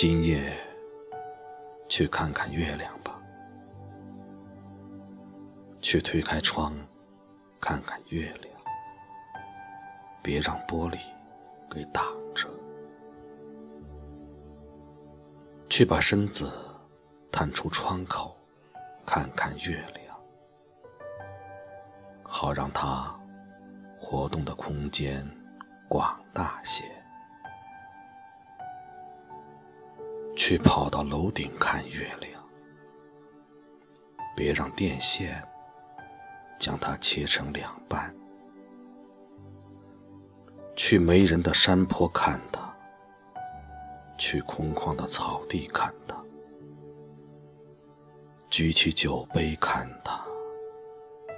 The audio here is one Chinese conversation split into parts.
今夜去看看月亮吧，去推开窗看看月亮，别让玻璃给挡着。去把身子探出窗口，看看月亮，好让它活动的空间广大些。去跑到楼顶看月亮，别让电线将它切成两半。去没人的山坡看它。去空旷的草地看他，举起酒杯看他，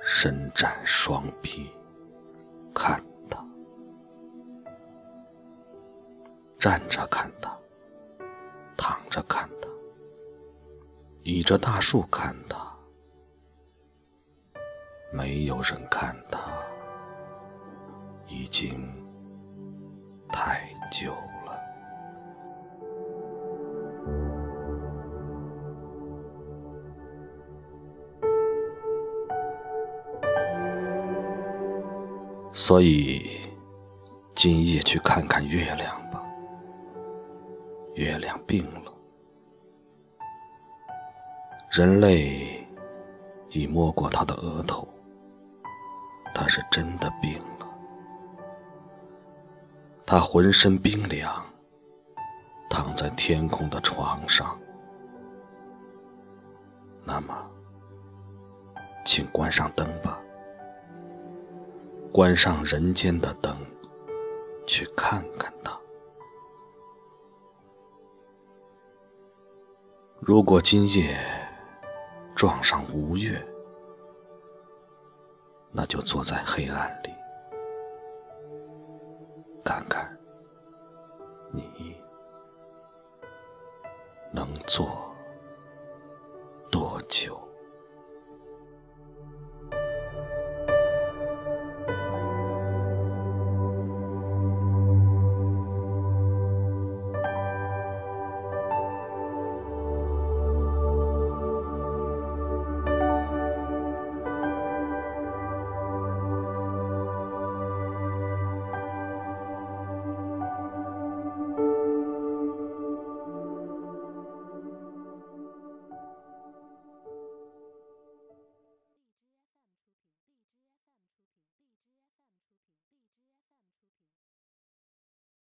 伸展双臂看他，站着看他，躺着看他，倚着大树看他，没有人看他，已经太久了。所以，今夜去看看月亮。月亮病了，人类已摸过他的额头，他是真的病了。他浑身冰凉，躺在天空的床上。那么，请关上灯吧。关上人间的灯，去看看他。如果今夜撞上吴越，那就坐在黑暗里，看看你能坐多久。